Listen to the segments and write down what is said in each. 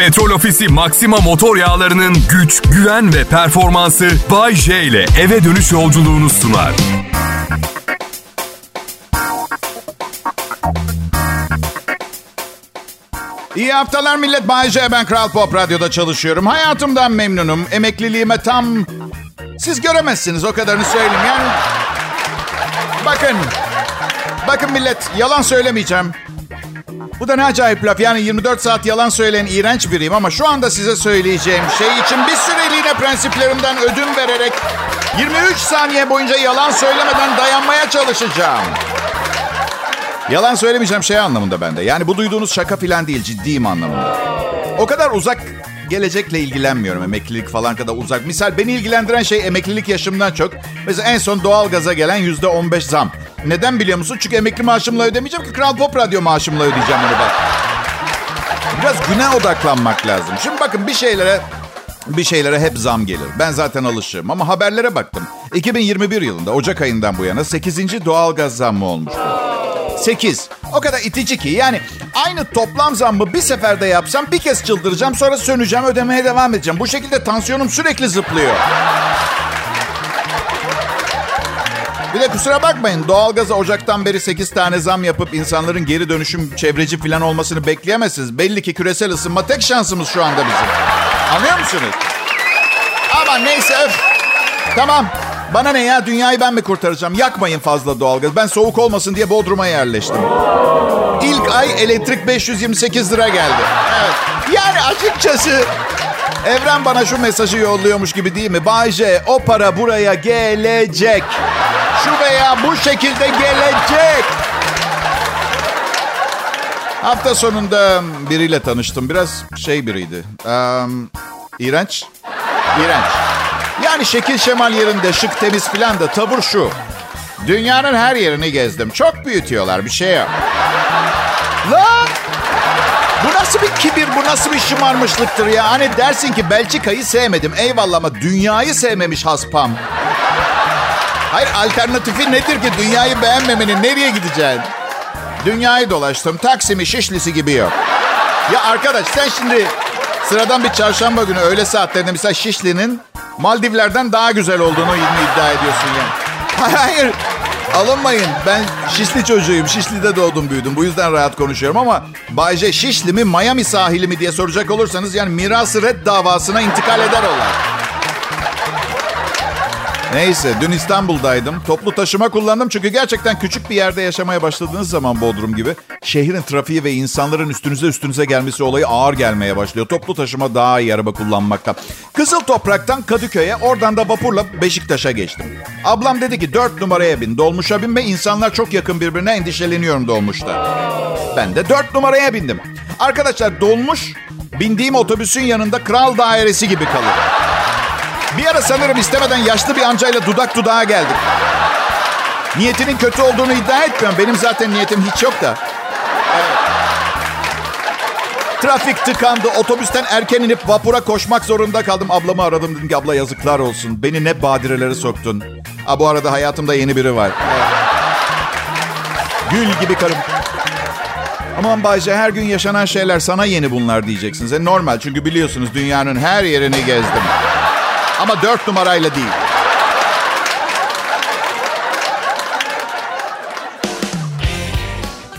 Petrol Ofisi Maxima motor yağlarının güç, güven ve performansı Bay J ile eve dönüş yolculuğunu sunar. İyi haftalar millet. Bay J. Ben Kral Pop Radyo'da çalışıyorum. Hayatımdan memnunum. Emekliliğime tam... Siz göremezsiniz o kadarını söyleyeyim. Yani... Bakın. Bakın millet yalan söylemeyeceğim. Bu da ne acayip laf. Yani 24 saat yalan söyleyen iğrenç biriyim ama şu anda size söyleyeceğim şey için bir süreliğine prensiplerimden ödün vererek 23 saniye boyunca yalan söylemeden dayanmaya çalışacağım. Yalan söylemeyeceğim şey anlamında bende. Yani bu duyduğunuz şaka filan değil, ciddiyim anlamında. O kadar uzak gelecekle ilgilenmiyorum. Emeklilik falan kadar uzak. Misal beni ilgilendiren şey emeklilik yaşımdan çok. Mesela en son doğalgaza gelen yüzde on beş zam. Neden biliyor musun? Çünkü emekli maaşımla ödemeyeceğim ki Kral Pop Radyo maaşımla ödeyeceğim onu da. Biraz güne odaklanmak lazım. Şimdi bakın bir şeylere bir şeylere hep zam gelir. Ben zaten alışığım ama haberlere baktım. 2021 yılında Ocak ayından bu yana 8. doğalgaz zammı olmuştu. 8. O kadar itici ki yani aynı toplam zammı bir seferde yapsam bir kez çıldıracağım sonra söneceğim ödemeye devam edeceğim. Bu şekilde tansiyonum sürekli zıplıyor. Bir de kusura bakmayın doğalgaza Ocak'tan beri 8 tane zam yapıp insanların geri dönüşüm çevreci falan olmasını bekleyemezsiniz. Belli ki küresel ısınma tek şansımız şu anda bizim. Anlıyor musunuz? Ama neyse öf. Tamam. Bana ne ya dünyayı ben mi kurtaracağım? Yakmayın fazla doğalgaz. Ben soğuk olmasın diye Bodrum'a yerleştim. İlk ay elektrik 528 lira geldi. Evet. Yani açıkçası evren bana şu mesajı yolluyormuş gibi değil mi? Bayce o para buraya gelecek. Şu veya bu şekilde gelecek. Hafta sonunda biriyle tanıştım. Biraz şey biriydi. Um, iğrenç. İğrenç. Yani şekil şemal yerinde şık temiz filan da tavır şu. Dünyanın her yerini gezdim. Çok büyütüyorlar bir şey yok. Lan! Bu nasıl bir kibir, bu nasıl bir şımarmışlıktır ya? Hani dersin ki Belçika'yı sevmedim. Eyvallah ama dünyayı sevmemiş haspam. Hayır alternatifi nedir ki dünyayı beğenmemenin nereye gideceksin? Dünyayı dolaştım. Taksim'i, Şişlisi gibi yok. Ya arkadaş sen şimdi sıradan bir çarşamba günü öğle saatlerinde mesela Şişli'nin Maldivler'den daha güzel olduğunu iddia ediyorsun yani. Hayır. Alınmayın. Ben Şişli çocuğuyum. Şişli'de doğdum büyüdüm. Bu yüzden rahat konuşuyorum ama Bayce Şişli mi Miami sahili mi diye soracak olursanız yani mirası red davasına intikal eder olay. Neyse dün İstanbul'daydım. Toplu taşıma kullandım çünkü gerçekten küçük bir yerde yaşamaya başladığınız zaman Bodrum gibi şehrin trafiği ve insanların üstünüze üstünüze gelmesi olayı ağır gelmeye başlıyor. Toplu taşıma daha iyi araba kullanmakta. Kızıl Toprak'tan Kadıköy'e oradan da vapurla Beşiktaş'a geçtim. Ablam dedi ki dört numaraya bin dolmuşa bin ve insanlar çok yakın birbirine endişeleniyorum dolmuşta. Ben de dört numaraya bindim. Arkadaşlar dolmuş bindiğim otobüsün yanında kral dairesi gibi kalır. Bir ara sanırım istemeden yaşlı bir amcayla dudak dudağa geldik. Niyetinin kötü olduğunu iddia etmiyorum. Benim zaten niyetim hiç yok da. Trafik tıkandı. Otobüsten erken inip vapura koşmak zorunda kaldım. Ablamı aradım. Dedim ki abla yazıklar olsun. Beni ne badirelere soktun. Ha, bu arada hayatımda yeni biri var. Gül gibi karım. Aman Bayce her gün yaşanan şeyler sana yeni bunlar diyeceksiniz. E, normal çünkü biliyorsunuz dünyanın her yerini gezdim. Ama dört numarayla değil.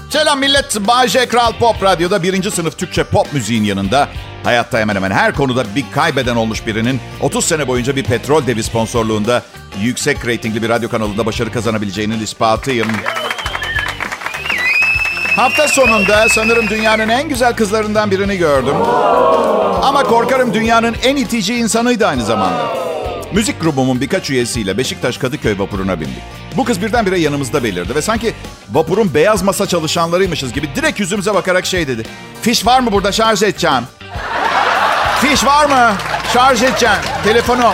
Selam millet. Bayce Kral Pop Radyo'da birinci sınıf Türkçe pop müziğin yanında hayatta hemen hemen her konuda bir kaybeden olmuş birinin 30 sene boyunca bir petrol devi sponsorluğunda yüksek reytingli bir radyo kanalında başarı kazanabileceğinin ispatıyım. Hafta sonunda sanırım dünyanın en güzel kızlarından birini gördüm. Ama korkarım dünyanın en itici insanıydı aynı zamanda. Müzik grubumun birkaç üyesiyle Beşiktaş Kadıköy vapuruna bindik. Bu kız birdenbire yanımızda belirdi ve sanki vapurun beyaz masa çalışanlarıymışız gibi direkt yüzümüze bakarak şey dedi. Fiş var mı burada şarj edeceğim? Fiş var mı? Şarj edeceğim. Telefonu.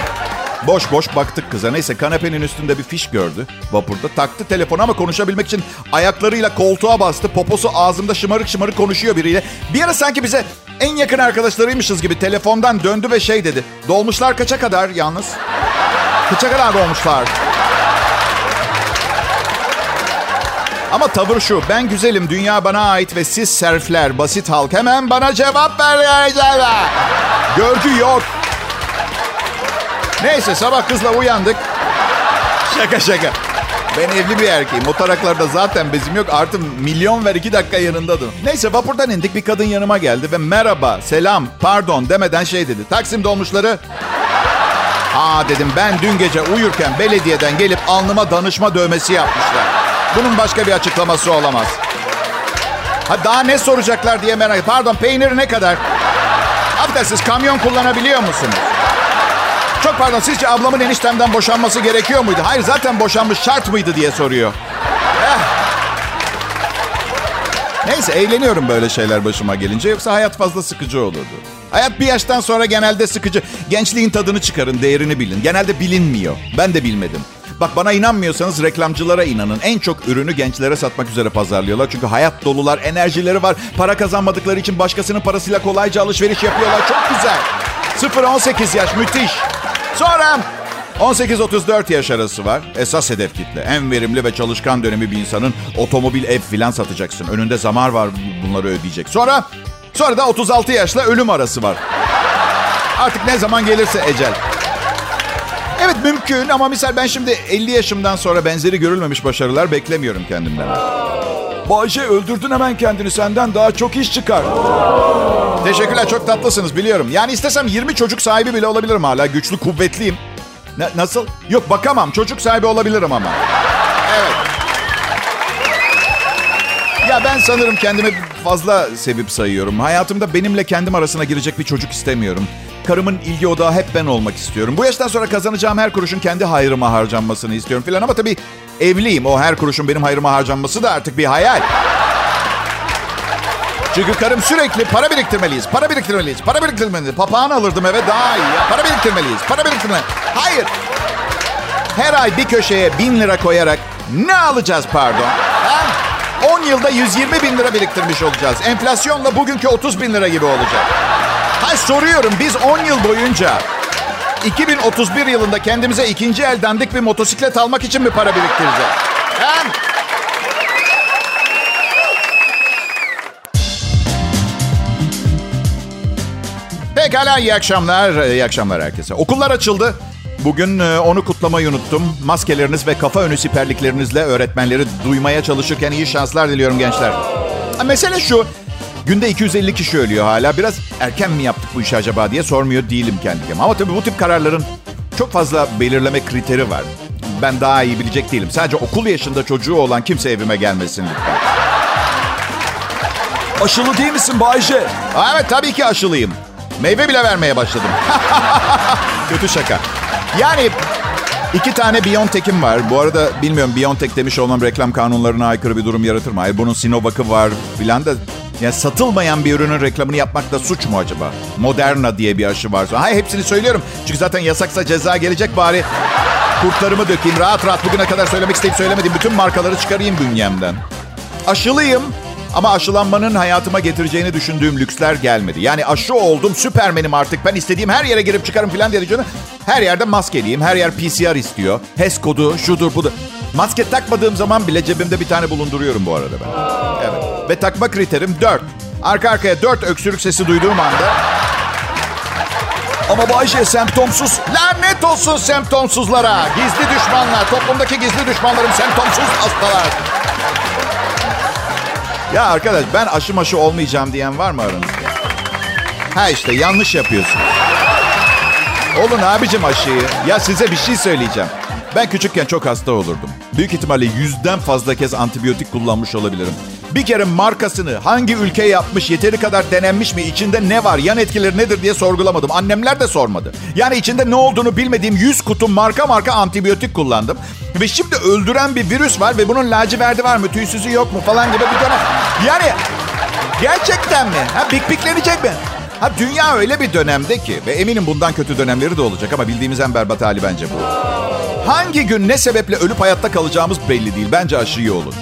Boş boş baktık kıza. Neyse kanepenin üstünde bir fiş gördü vapurda. Taktı telefonu ama konuşabilmek için ayaklarıyla koltuğa bastı. Poposu ağzımda şımarık şımarık konuşuyor biriyle. Bir ara sanki bize en yakın arkadaşlarıymışız gibi telefondan döndü ve şey dedi. Dolmuşlar kaça kadar yalnız? Kaça kadar dolmuşlar? Ama tavır şu. Ben güzelim, dünya bana ait ve siz serfler, basit halk hemen bana cevap ver. Görgü yok. Neyse sabah kızla uyandık. Şaka şaka. Ben evli bir erkeğim. O taraklarda zaten bezim yok. Artı milyon ver iki dakika yanındadım. Neyse vapurdan indik. Bir kadın yanıma geldi ve merhaba, selam, pardon demeden şey dedi. Taksim dolmuşları. Aa dedim ben dün gece uyurken belediyeden gelip alnıma danışma dövmesi yapmışlar. Bunun başka bir açıklaması olamaz. Ha daha ne soracaklar diye merak Pardon peynir ne kadar? Affedersiniz kamyon kullanabiliyor musunuz? Çok pardon sizce ablamın eniştemden boşanması gerekiyor muydu? Hayır zaten boşanmış şart mıydı diye soruyor. Eh. Neyse eğleniyorum böyle şeyler başıma gelince yoksa hayat fazla sıkıcı olurdu. Hayat bir yaştan sonra genelde sıkıcı. Gençliğin tadını çıkarın, değerini bilin. Genelde bilinmiyor. Ben de bilmedim. Bak bana inanmıyorsanız reklamcılara inanın. En çok ürünü gençlere satmak üzere pazarlıyorlar. Çünkü hayat dolular, enerjileri var. Para kazanmadıkları için başkasının parasıyla kolayca alışveriş yapıyorlar. Çok güzel. 0-18 yaş müthiş. Sonra 18-34 yaş arası var. Esas hedef kitle. En verimli ve çalışkan dönemi bir insanın otomobil, ev filan satacaksın. Önünde zamar var bunları ödeyecek. Sonra sonra da 36 yaşla ölüm arası var. Artık ne zaman gelirse ecel. Evet mümkün ama misal ben şimdi 50 yaşımdan sonra benzeri görülmemiş başarılar beklemiyorum kendimden. Bayce öldürdün hemen kendini senden daha çok iş çıkar. Teşekkürler çok tatlısınız biliyorum. Yani istesem 20 çocuk sahibi bile olabilirim hala. Güçlü kuvvetliyim. Na- nasıl? Yok bakamam çocuk sahibi olabilirim ama. Evet. Ya ben sanırım kendimi fazla sevip sayıyorum. Hayatımda benimle kendim arasına girecek bir çocuk istemiyorum. Karımın ilgi odağı hep ben olmak istiyorum. Bu yaştan sonra kazanacağım her kuruşun kendi hayrıma harcanmasını istiyorum filan. Ama tabii evliyim. O her kuruşun benim hayrıma harcanması da artık bir hayal. Çünkü karım sürekli para biriktirmeliyiz, para biriktirmeliyiz, para biriktirmeliyiz. Papağan alırdım eve daha iyi. Para biriktirmeliyiz, para biriktirmeliyiz. Hayır. Her ay bir köşeye bin lira koyarak ne alacağız pardon? Ha? 10 yılda 120 bin lira biriktirmiş olacağız. Enflasyonla bugünkü 30 bin lira gibi olacak. Hayır soruyorum biz 10 yıl boyunca 2031 yılında kendimize ikinci el dandik bir motosiklet almak için mi para biriktireceğiz? Pekala iyi akşamlar. İyi akşamlar herkese. Okullar açıldı. Bugün e, onu kutlamayı unuttum. Maskeleriniz ve kafa önü siperliklerinizle öğretmenleri duymaya çalışırken iyi şanslar diliyorum gençler. Mesele şu. Günde 250 kişi ölüyor hala. Biraz erken mi yaptık bu işi acaba diye sormuyor değilim kendi kendime. Ama tabii bu tip kararların çok fazla belirleme kriteri var. Ben daha iyi bilecek değilim. Sadece okul yaşında çocuğu olan kimse evime gelmesin lütfen. Aşılı değil misin Bayce? Evet tabii ki aşılıyım. Meyve bile vermeye başladım. Kötü şaka. Yani iki tane Biontech'im var. Bu arada bilmiyorum Biontech demiş olmam reklam kanunlarına aykırı bir durum yaratır mı? Hayır bunun Sinovac'ı var filan da. Ya satılmayan bir ürünün reklamını yapmak da suç mu acaba? Moderna diye bir aşı var. Hayır hepsini söylüyorum. Çünkü zaten yasaksa ceza gelecek bari. Kurtlarımı dökeyim. Rahat rahat bugüne kadar söylemek isteyip söylemediğim bütün markaları çıkarayım bünyemden. Aşılıyım. Ama aşılanmanın hayatıma getireceğini düşündüğüm lüksler gelmedi. Yani aşı oldum, süpermenim artık. Ben istediğim her yere girip çıkarım filan diye düşünüyorum. Her yerde maskeliyim, her yer PCR istiyor. HES kodu, şudur budur. Maske takmadığım zaman bile cebimde bir tane bulunduruyorum bu arada ben. Evet. Ve takma kriterim 4. Arka arkaya 4 öksürük sesi duyduğum anda... Ama Bayşe semptomsuz. Lanet olsun semptomsuzlara. Gizli düşmanlar. Toplumdaki gizli düşmanlarım semptomsuz hastalar. Ya arkadaş ben aşı maşı olmayacağım diyen var mı aranızda? Ha işte yanlış yapıyorsun. Olun abicim aşıyı. Ya size bir şey söyleyeceğim. Ben küçükken çok hasta olurdum. Büyük ihtimalle yüzden fazla kez antibiyotik kullanmış olabilirim. Bir kere markasını hangi ülke yapmış, yeteri kadar denenmiş mi, içinde ne var, yan etkileri nedir diye sorgulamadım. Annemler de sormadı. Yani içinde ne olduğunu bilmediğim 100 kutu marka marka antibiyotik kullandım. Ve şimdi öldüren bir virüs var ve bunun laciverdi var mı, tüysüzü yok mu falan gibi bir dönem. Yani gerçekten mi? Ha, bikbiklenecek mi? Ha dünya öyle bir dönemde ki ve eminim bundan kötü dönemleri de olacak ama bildiğimiz en berbat hali bence bu. Hangi gün ne sebeple ölüp hayatta kalacağımız belli değil. Bence aşı olun.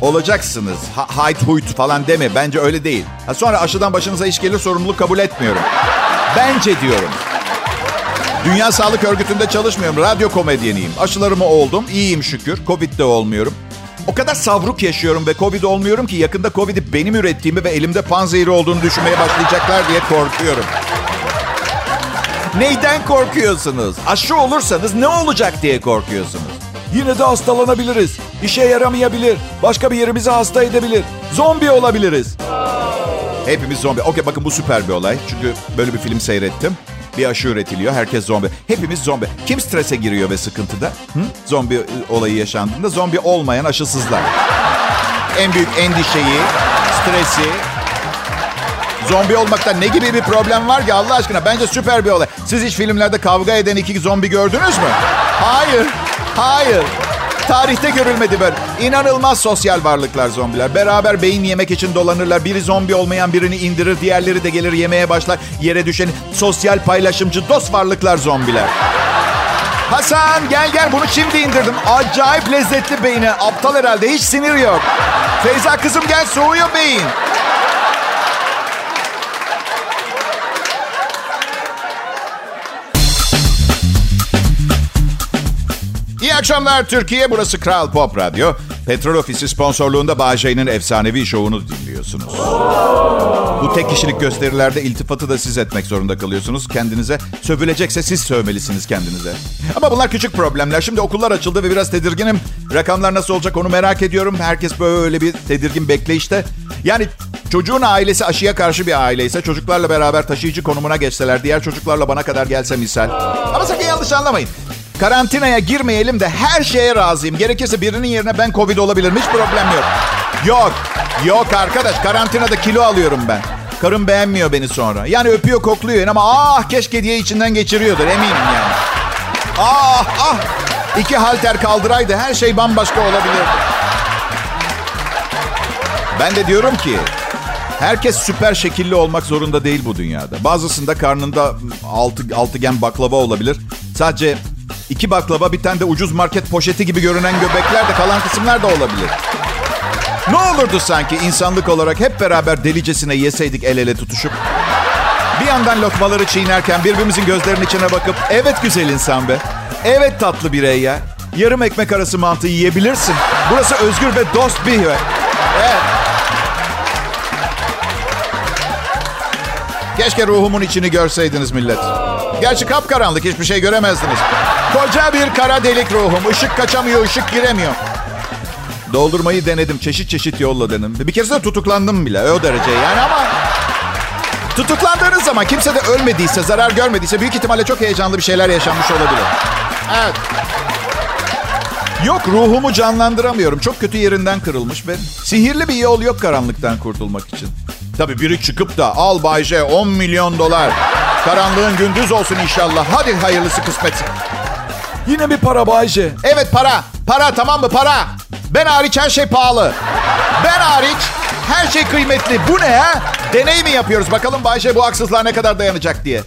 Olacaksınız. Ha, hayt huyt falan deme. Bence öyle değil. Ha, sonra aşıdan başınıza iş gelir sorumluluk kabul etmiyorum. Bence diyorum. Dünya Sağlık Örgütü'nde çalışmıyorum. Radyo komedyeniyim. Aşılarımı oldum. İyiyim şükür. Covid'de olmuyorum. O kadar savruk yaşıyorum ve Covid olmuyorum ki yakında Covid'i benim ürettiğimi ve elimde panzehiri olduğunu düşünmeye başlayacaklar diye korkuyorum. Neyden korkuyorsunuz? Aşı olursanız ne olacak diye korkuyorsunuz. Yine de hastalanabiliriz. İşe yaramayabilir. Başka bir yerimizi hasta edebilir. Zombi olabiliriz. Hepimiz zombi. Okey bakın bu süper bir olay. Çünkü böyle bir film seyrettim. Bir aşı üretiliyor. Herkes zombi. Hepimiz zombi. Kim strese giriyor ve sıkıntıda? Hı? Zombi e, olayı yaşandığında zombi olmayan aşısızlar. En büyük endişeyi, stresi, Zombi olmakta ne gibi bir problem var ki Allah aşkına? Bence süper bir olay. Siz hiç filmlerde kavga eden iki zombi gördünüz mü? Hayır. Hayır. Tarihte görülmedi böyle. İnanılmaz sosyal varlıklar zombiler. Beraber beyin yemek için dolanırlar. Biri zombi olmayan birini indirir. Diğerleri de gelir yemeye başlar. Yere düşen sosyal paylaşımcı dost varlıklar zombiler. Hasan gel gel bunu şimdi indirdim. Acayip lezzetli beyni. Aptal herhalde hiç sinir yok. Feyza kızım gel soğuyor beyin. Akşamlar Türkiye. Burası Kral Pop Radyo. Petrol Ofisi sponsorluğunda Bağcay'ın efsanevi şovunu dinliyorsunuz. Bu tek kişilik gösterilerde iltifatı da siz etmek zorunda kalıyorsunuz kendinize. Sövülecekse siz sövmelisiniz kendinize. Ama bunlar küçük problemler. Şimdi okullar açıldı ve biraz tedirginim. Rakamlar nasıl olacak onu merak ediyorum. Herkes böyle bir tedirgin bekleyişte. Yani çocuğun ailesi aşıya karşı bir aile ise çocuklarla beraber taşıyıcı konumuna geçseler, diğer çocuklarla bana kadar gelse misal. Ama sakın yanlış anlamayın. Karantinaya girmeyelim de her şeye razıyım. Gerekirse birinin yerine ben Covid olabilirim. Hiç problem yok. Yok. Yok arkadaş. Karantinada kilo alıyorum ben. Karım beğenmiyor beni sonra. Yani öpüyor kokluyor ama ah keşke diye içinden geçiriyordur eminim yani. Ah ah. İki halter kaldıraydı her şey bambaşka olabilirdi. Ben de diyorum ki herkes süper şekilli olmak zorunda değil bu dünyada. Bazısında karnında altı, altıgen baklava olabilir. Sadece iki baklava bir tane de ucuz market poşeti gibi görünen göbekler de kalan kısımlar da olabilir. Ne olurdu sanki insanlık olarak hep beraber delicesine yeseydik el ele tutuşup? Bir yandan lokmaları çiğnerken birbirimizin gözlerinin içine bakıp evet güzel insan be. Evet tatlı birey ya. Yarım ekmek arası mantı yiyebilirsin. Burası özgür ve dost bir yer. Evet. Keşke ruhumun içini görseydiniz millet. Gerçi kapkaranlık hiçbir şey göremezdiniz. Koca bir kara delik ruhum. Işık kaçamıyor, ışık giremiyor. Doldurmayı denedim. Çeşit çeşit yolla dedim. Bir kere de tutuklandım bile. O derece yani ama... Tutuklandığınız zaman kimse de ölmediyse, zarar görmediyse büyük ihtimalle çok heyecanlı bir şeyler yaşanmış olabilir. Evet. Yok ruhumu canlandıramıyorum. Çok kötü yerinden kırılmış ve sihirli bir yol yok karanlıktan kurtulmak için. Tabii biri çıkıp da al Bayce 10 milyon dolar. Karanlığın gündüz olsun inşallah. Hadi hayırlısı kısmet. Yine bir para Bayce. Evet para. Para tamam mı para. Ben hariç her şey pahalı. Ben hariç her şey kıymetli. Bu ne ha? Deney mi yapıyoruz? Bakalım Bayce bu haksızlığa ne kadar dayanacak diye.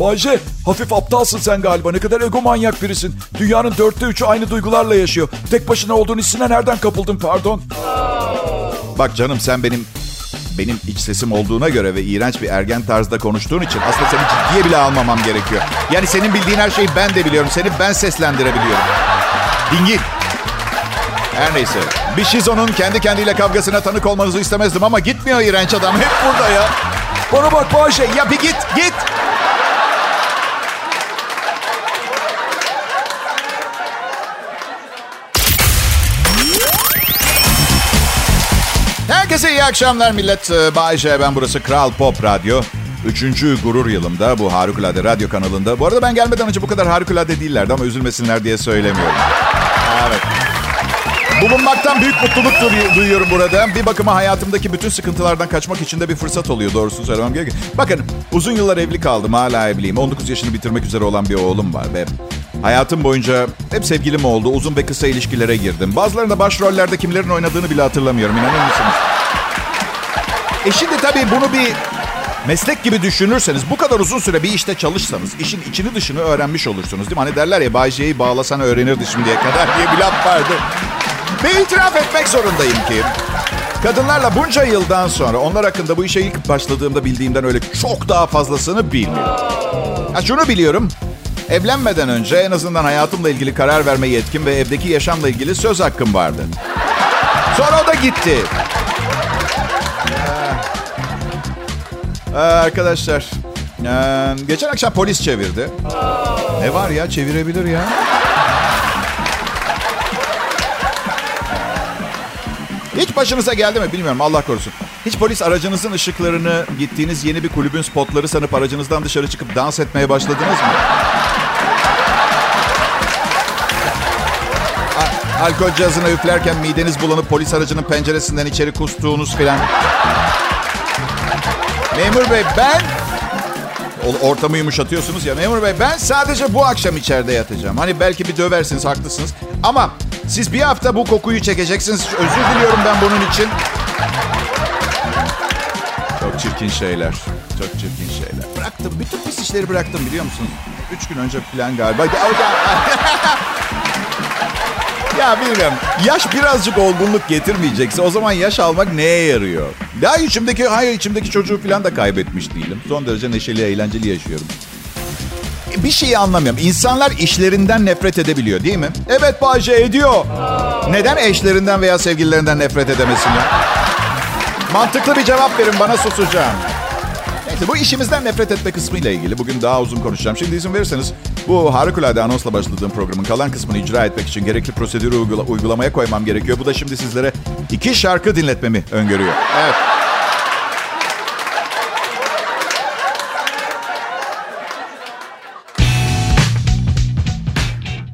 Bayce, hafif aptalsın sen galiba. Ne kadar egomanyak birisin. Dünyanın dörtte üçü aynı duygularla yaşıyor. Tek başına olduğun hissine nereden kapıldın pardon? Bak canım sen benim benim iç sesim olduğuna göre ve iğrenç bir ergen tarzda konuştuğun için aslında seni ciddiye bile almamam gerekiyor. Yani senin bildiğin her şeyi ben de biliyorum. Seni ben seslendirebiliyorum. Dingil. Her neyse. Bir şizonun kendi kendiyle kavgasına tanık olmanızı istemezdim ama gitmiyor iğrenç adam. Hep burada ya. Bana bak Bayşe. Ya bir git, git. Herkese iyi akşamlar millet. Ee, Bay J, ben burası Kral Pop Radyo. Üçüncü gurur yılımda bu harikulade radyo kanalında. Bu arada ben gelmeden önce bu kadar harikulade değillerdi ama üzülmesinler diye söylemiyorum. Evet. Bulunmaktan büyük mutluluk duyuyorum burada. Bir bakıma hayatımdaki bütün sıkıntılardan kaçmak için de bir fırsat oluyor doğrusunu söylemem gerekiyor. Bakın uzun yıllar evli kaldım hala evliyim. 19 yaşını bitirmek üzere olan bir oğlum var ve hayatım boyunca hep sevgilim oldu. Uzun ve kısa ilişkilere girdim. Bazılarında başrollerde kimlerin oynadığını bile hatırlamıyorum. İnanır mısınız? E şimdi tabii bunu bir meslek gibi düşünürseniz bu kadar uzun süre bir işte çalışsanız işin içini dışını öğrenmiş olursunuz değil mi? Hani derler ya Bay J'yi bağlasan öğrenirdi şimdiye kadar diye bir laf vardı. Ve itiraf etmek zorundayım ki kadınlarla bunca yıldan sonra onlar hakkında bu işe ilk başladığımda bildiğimden öyle çok daha fazlasını bilmiyorum. Ha şunu biliyorum. Evlenmeden önce en azından hayatımla ilgili karar verme yetkim ve evdeki yaşamla ilgili söz hakkım vardı. Sonra o da gitti. Ee, arkadaşlar, ee, geçen akşam polis çevirdi. Ne var ya çevirebilir ya. Hiç başınıza geldi mi bilmiyorum Allah korusun. Hiç polis aracınızın ışıklarını gittiğiniz yeni bir kulübün spotları sanıp aracınızdan dışarı çıkıp dans etmeye başladınız mı? Alkol cihazına üflerken mideniz bulanıp polis aracının penceresinden içeri kustuğunuz filan. Memur bey ben... Ortamı yumuşatıyorsunuz ya. Memur bey ben sadece bu akşam içeride yatacağım. Hani belki bir döversiniz haklısınız. Ama siz bir hafta bu kokuyu çekeceksiniz. Özür diliyorum ben bunun için. Çok çirkin şeyler. Çok çirkin şeyler. Bıraktım. Bütün pis işleri bıraktım biliyor musunuz? Üç gün önce falan galiba. Ya bilmiyorum. Yaş birazcık olgunluk getirmeyecekse o zaman yaş almak neye yarıyor? Ya içimdeki, hayır içimdeki çocuğu falan da kaybetmiş değilim. Son derece neşeli, eğlenceli yaşıyorum. Bir şeyi anlamıyorum. İnsanlar işlerinden nefret edebiliyor değil mi? Evet Bayce ediyor. Neden eşlerinden veya sevgililerinden nefret edemesinler? Mantıklı bir cevap verin bana susacağım. Neyse bu işimizden nefret etme kısmıyla ilgili bugün daha uzun konuşacağım. Şimdi izin verirseniz bu harikulade anonsla başladığım programın kalan kısmını icra etmek için gerekli prosedürü uygula- uygulamaya koymam gerekiyor. Bu da şimdi sizlere iki şarkı dinletmemi öngörüyor. Evet.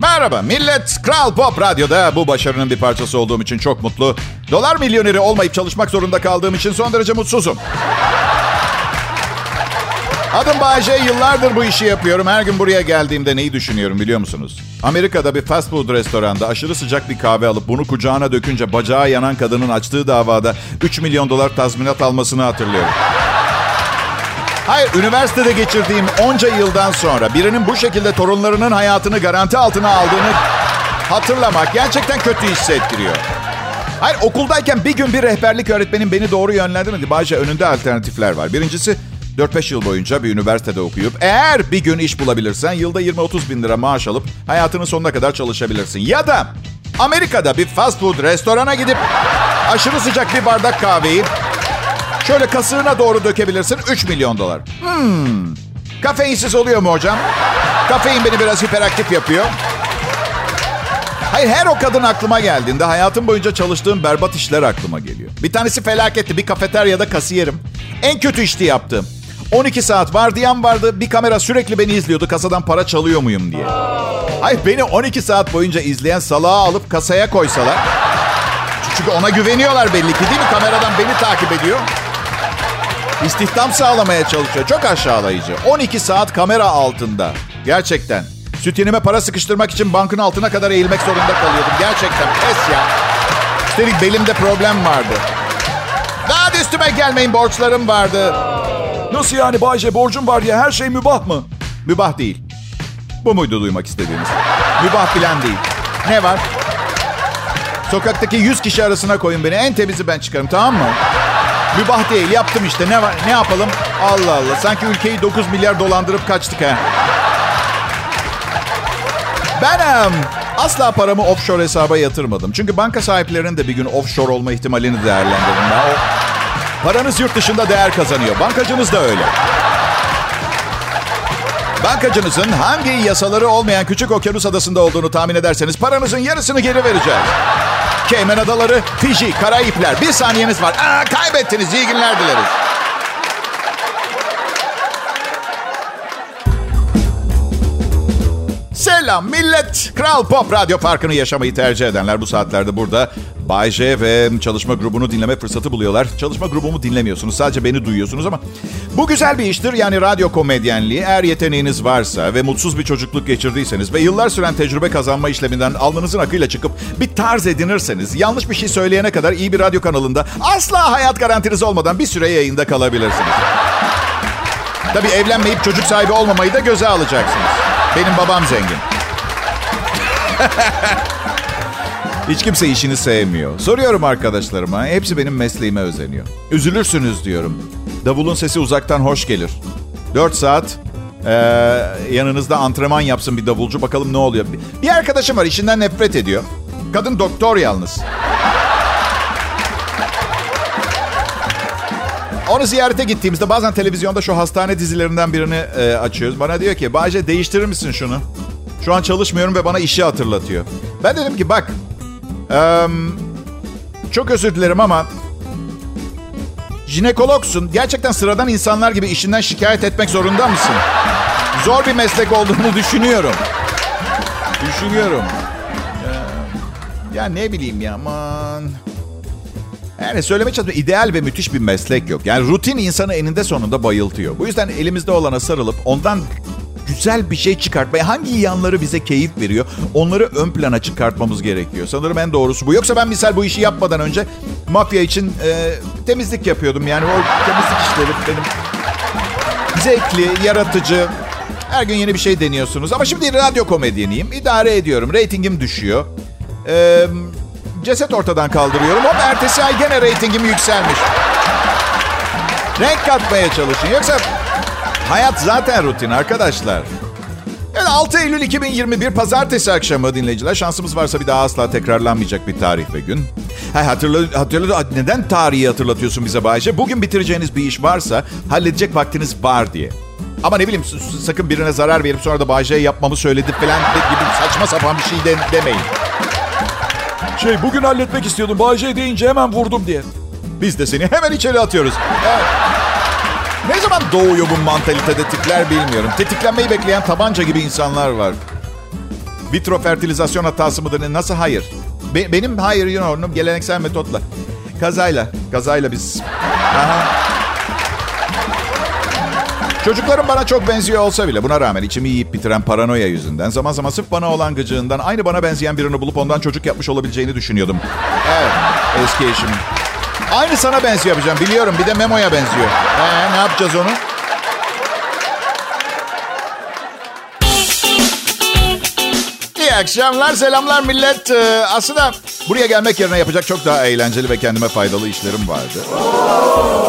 Merhaba millet. Kral Pop Radyo'da bu başarının bir parçası olduğum için çok mutlu. Dolar milyoneri olmayıp çalışmak zorunda kaldığım için son derece mutsuzum. Adım Bayece. Yıllardır bu işi yapıyorum. Her gün buraya geldiğimde neyi düşünüyorum biliyor musunuz? Amerika'da bir fast food restoranda aşırı sıcak bir kahve alıp bunu kucağına dökünce bacağı yanan kadının açtığı davada 3 milyon dolar tazminat almasını hatırlıyorum. Hayır, üniversitede geçirdiğim onca yıldan sonra birinin bu şekilde torunlarının hayatını garanti altına aldığını hatırlamak gerçekten kötü hissettiriyor. Hayır, okuldayken bir gün bir rehberlik öğretmenim beni doğru yönlendirmedi. Bayce önünde alternatifler var. Birincisi 4-5 yıl boyunca bir üniversitede okuyup eğer bir gün iş bulabilirsen yılda 20-30 bin lira maaş alıp hayatının sonuna kadar çalışabilirsin. Ya da Amerika'da bir fast food restorana gidip aşırı sıcak bir bardak kahveyi şöyle kasığına doğru dökebilirsin 3 milyon dolar. Hmm. Kafeinsiz oluyor mu hocam? Kafein beni biraz hiperaktif yapıyor. Hayır her o kadın aklıma geldiğinde hayatım boyunca çalıştığım berbat işler aklıma geliyor. Bir tanesi felaketti. Bir kafeteryada kasiyerim. En kötü işti yaptım. 12 saat vardiyam vardı. Bir kamera sürekli beni izliyordu kasadan para çalıyor muyum diye. Hayır beni 12 saat boyunca izleyen salağı alıp kasaya koysalar. Çünkü ona güveniyorlar belli ki değil mi? Kameradan beni takip ediyor. İstihdam sağlamaya çalışıyor. Çok aşağılayıcı. 12 saat kamera altında. Gerçekten. Süt yenime para sıkıştırmak için bankın altına kadar eğilmek zorunda kalıyordum. Gerçekten pes ya. Üstelik belimde problem vardı. Daha da üstüme gelmeyin borçlarım vardı. Nasıl yani Bayce borcum var ya her şey mübah mı? Mübah değil. Bu muydu duymak istediğiniz? Mübah filan değil. Ne var? Sokaktaki 100 kişi arasına koyun beni. En temizi ben çıkarım tamam mı? Mübah değil yaptım işte ne var ne yapalım? Allah Allah sanki ülkeyi 9 milyar dolandırıp kaçtık ha. Ben em, asla paramı offshore hesaba yatırmadım. Çünkü banka sahiplerinin de bir gün offshore olma ihtimalini değerlendirdim. Ben o, paranız yurt dışında değer kazanıyor. Bankacınız da öyle. Bankacınızın hangi yasaları olmayan küçük okyanus adasında olduğunu tahmin ederseniz paranızın yarısını geri vereceğiz. Cayman Adaları, Fiji, Karayipler. Bir saniyeniz var. Aa, kaybettiniz. İyi günler dileriz. Selam millet. Kral Pop Radyo Parkı'nı yaşamayı tercih edenler bu saatlerde burada. Bay J ve çalışma grubunu dinleme fırsatı buluyorlar. Çalışma grubumu dinlemiyorsunuz. Sadece beni duyuyorsunuz ama bu güzel bir iştir. Yani radyo komedyenliği. Eğer yeteneğiniz varsa ve mutsuz bir çocukluk geçirdiyseniz ve yıllar süren tecrübe kazanma işleminden alnınızın akıyla çıkıp bir tarz edinirseniz yanlış bir şey söyleyene kadar iyi bir radyo kanalında asla hayat garantiniz olmadan bir süre yayında kalabilirsiniz. Tabii evlenmeyip çocuk sahibi olmamayı da göze alacaksınız. Benim babam zengin. Hiç kimse işini sevmiyor. Soruyorum arkadaşlarıma. Hepsi benim mesleğime özeniyor. Üzülürsünüz diyorum. Davulun sesi uzaktan hoş gelir. 4 saat ee, yanınızda antrenman yapsın bir davulcu. Bakalım ne oluyor. Bir arkadaşım var işinden nefret ediyor. Kadın doktor yalnız. Onu ziyarete gittiğimizde bazen televizyonda şu hastane dizilerinden birini e, açıyoruz. Bana diyor ki Bayce değiştirir misin şunu? Şu an çalışmıyorum ve bana işi hatırlatıyor. Ben dedim ki bak e, çok özür dilerim ama jinekologsun. Gerçekten sıradan insanlar gibi işinden şikayet etmek zorunda mısın? Zor bir meslek olduğunu düşünüyorum. Düşünüyorum. Ya ne bileyim ya aman. Yani söylemeye çalışıyorum. ideal ve müthiş bir meslek yok. Yani rutin insanı eninde sonunda bayıltıyor. Bu yüzden elimizde olana sarılıp ondan güzel bir şey çıkartmaya hangi yanları bize keyif veriyor onları ön plana çıkartmamız gerekiyor. Sanırım en doğrusu bu. Yoksa ben misal bu işi yapmadan önce mafya için e, temizlik yapıyordum. Yani o temizlik işleri benim zevkli, yaratıcı. Her gün yeni bir şey deniyorsunuz. Ama şimdi radyo komedyeniyim. İdare ediyorum. Ratingim düşüyor. Ee, ceset ortadan kaldırıyorum. Hop ertesi ay gene reytingim yükselmiş. Renk katmaya çalışın. Yoksa hayat zaten rutin arkadaşlar. Evet 6 Eylül 2021 pazartesi akşamı dinleyiciler. Şansımız varsa bir daha asla tekrarlanmayacak bir tarih ve gün. Ha, hatırla, hatırla, neden tarihi hatırlatıyorsun bize Bayce? Bugün bitireceğiniz bir iş varsa halledecek vaktiniz var diye. Ama ne bileyim sakın birine zarar verip sonra da Bayce'ye yapmamı söyledi falan gibi saçma sapan bir şey de, demeyin. Şey bugün halletmek istiyordum. Bayce deyince hemen vurdum diye. Biz de seni hemen içeri atıyoruz. Evet. Zaman doğuyor bu mantalitede tipler bilmiyorum. Tetiklenmeyi bekleyen tabanca gibi insanlar var. Vitro fertilizasyon hatası mıdır? Nasıl hayır? Be- benim hayır you know, geleneksel metotla. Kazayla. Kazayla biz. Aha. Çocuklarım bana çok benziyor olsa bile buna rağmen içimi yiyip bitiren paranoya yüzünden zaman zaman sırf bana olan gıcığından aynı bana benzeyen birini bulup ondan çocuk yapmış olabileceğini düşünüyordum. Evet, eski eşim. Aynı sana benziyor yapacağım biliyorum bir de Memo'ya benziyor. Ee, ne yapacağız onu? İyi akşamlar, selamlar millet. Ee, aslında buraya gelmek yerine yapacak çok daha eğlenceli ve kendime faydalı işlerim vardı.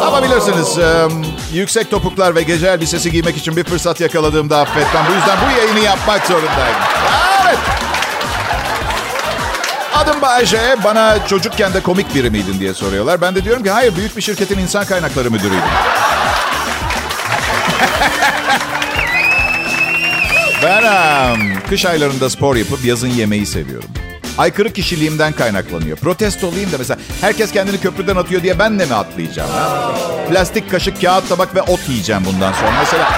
Ama bilirsiniz, e, yüksek topuklar ve gece elbisesi giymek için bir fırsat yakaladığımda affetmem. Bu yüzden bu yayını yapmak zorundayım. Evet. Adım Bayece. Bana çocukken de komik biri miydin diye soruyorlar. Ben de diyorum ki hayır, büyük bir şirketin insan kaynakları müdürüydüm. Ben um, kış aylarında spor yapıp yazın yemeği seviyorum. Aykırı kişiliğimden kaynaklanıyor. Protesto olayım da mesela herkes kendini köprüden atıyor diye ben de mi atlayacağım? Ha? Plastik kaşık, kağıt, tabak ve ot yiyeceğim bundan sonra. Mesela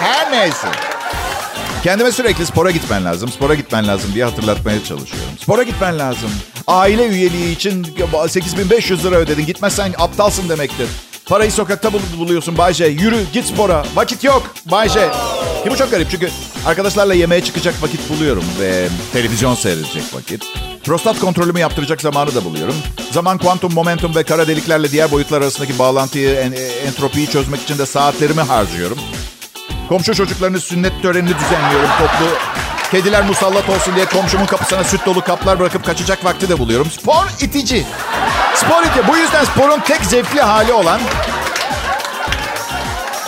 her neyse. Kendime sürekli spora gitmen lazım, spora gitmen lazım diye hatırlatmaya çalışıyorum. Spora gitmen lazım. Aile üyeliği için 8500 lira ödedin. Gitmezsen aptalsın demektir. Parayı sokakta bul buluyorsun Bayce. Yürü git spora. Vakit yok Bayce. Ki bu çok garip çünkü arkadaşlarla yemeğe çıkacak vakit buluyorum ve televizyon seyredecek vakit. Prostat kontrolümü yaptıracak zamanı da buluyorum. Zaman, kuantum, momentum ve kara deliklerle diğer boyutlar arasındaki bağlantıyı, en, entropiyi çözmek için de saatlerimi harcıyorum. Komşu çocuklarının sünnet törenini düzenliyorum toplu. Kediler musallat olsun diye komşumun kapısına süt dolu kaplar bırakıp kaçacak vakti de buluyorum. Spor itici. Spor itici. Bu yüzden sporun tek zevkli hali olan...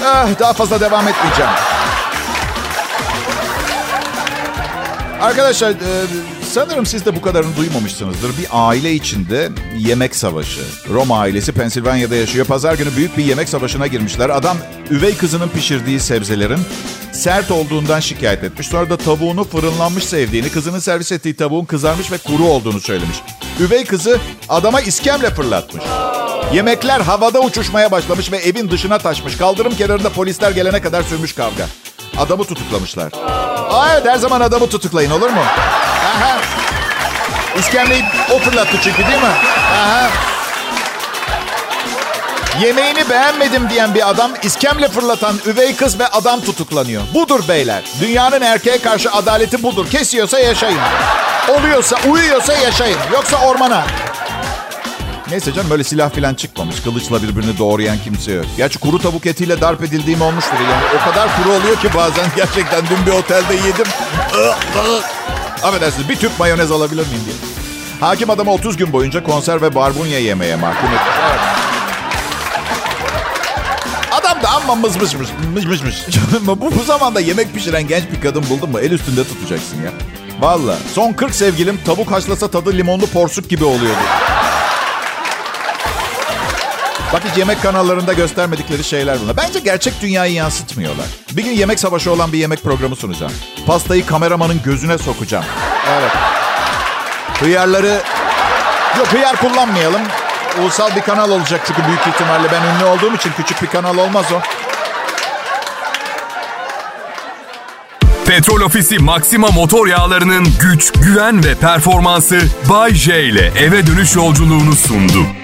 Ah, daha fazla devam etmeyeceğim. Arkadaşlar e, sanırım siz de bu kadarını duymamışsınızdır. Bir aile içinde yemek savaşı. Roma ailesi Pensilvanya'da yaşıyor. Pazar günü büyük bir yemek savaşına girmişler. Adam üvey kızının pişirdiği sebzelerin sert olduğundan şikayet etmiş. Sonra da tavuğunu fırınlanmış sevdiğini, kızının servis ettiği tavuğun kızarmış ve kuru olduğunu söylemiş. Üvey kızı adama iskemle fırlatmış. Yemekler havada uçuşmaya başlamış ve evin dışına taşmış. Kaldırım kenarında polisler gelene kadar sürmüş kavga. Adamı tutuklamışlar. Aa, evet her zaman adamı tutuklayın olur mu? Aha. İskemleyi o fırlattı çünkü değil mi? Aha. Yemeğini beğenmedim diyen bir adam iskemle fırlatan üvey kız ve adam tutuklanıyor. Budur beyler. Dünyanın erkeğe karşı adaleti budur. Kesiyorsa yaşayın. Oluyorsa, uyuyorsa yaşayın. Yoksa ormana. Neyse canım böyle silah falan çıkmamış. Kılıçla birbirini doğrayan kimse yok. Gerçi kuru tavuk etiyle darp edildiğim olmuştur. Yani o kadar kuru oluyor ki bazen gerçekten dün bir otelde yedim. Affedersiniz bir tüp mayonez alabilir miyim diye. Hakim adamı 30 gün boyunca konserve barbunya yemeye mahkum etmiş. Evet. Adam da amma mızmışmış. Mızmışmış. bu, bu zamanda yemek pişiren genç bir kadın buldun mu el üstünde tutacaksın ya. Valla son 40 sevgilim tavuk haşlasa tadı limonlu porsuk gibi oluyordu. Bak hiç yemek kanallarında göstermedikleri şeyler bunlar. Bence gerçek dünyayı yansıtmıyorlar. Bir gün yemek savaşı olan bir yemek programı sunacağım. Pastayı kameramanın gözüne sokacağım. Evet. Hıyarları... Yok hıyar kullanmayalım. Ulusal bir kanal olacak çünkü büyük ihtimalle ben ünlü olduğum için küçük bir kanal olmaz o. Petrol Ofisi Maxima motor yağlarının güç, güven ve performansı Bay J ile eve dönüş yolculuğunu sundu.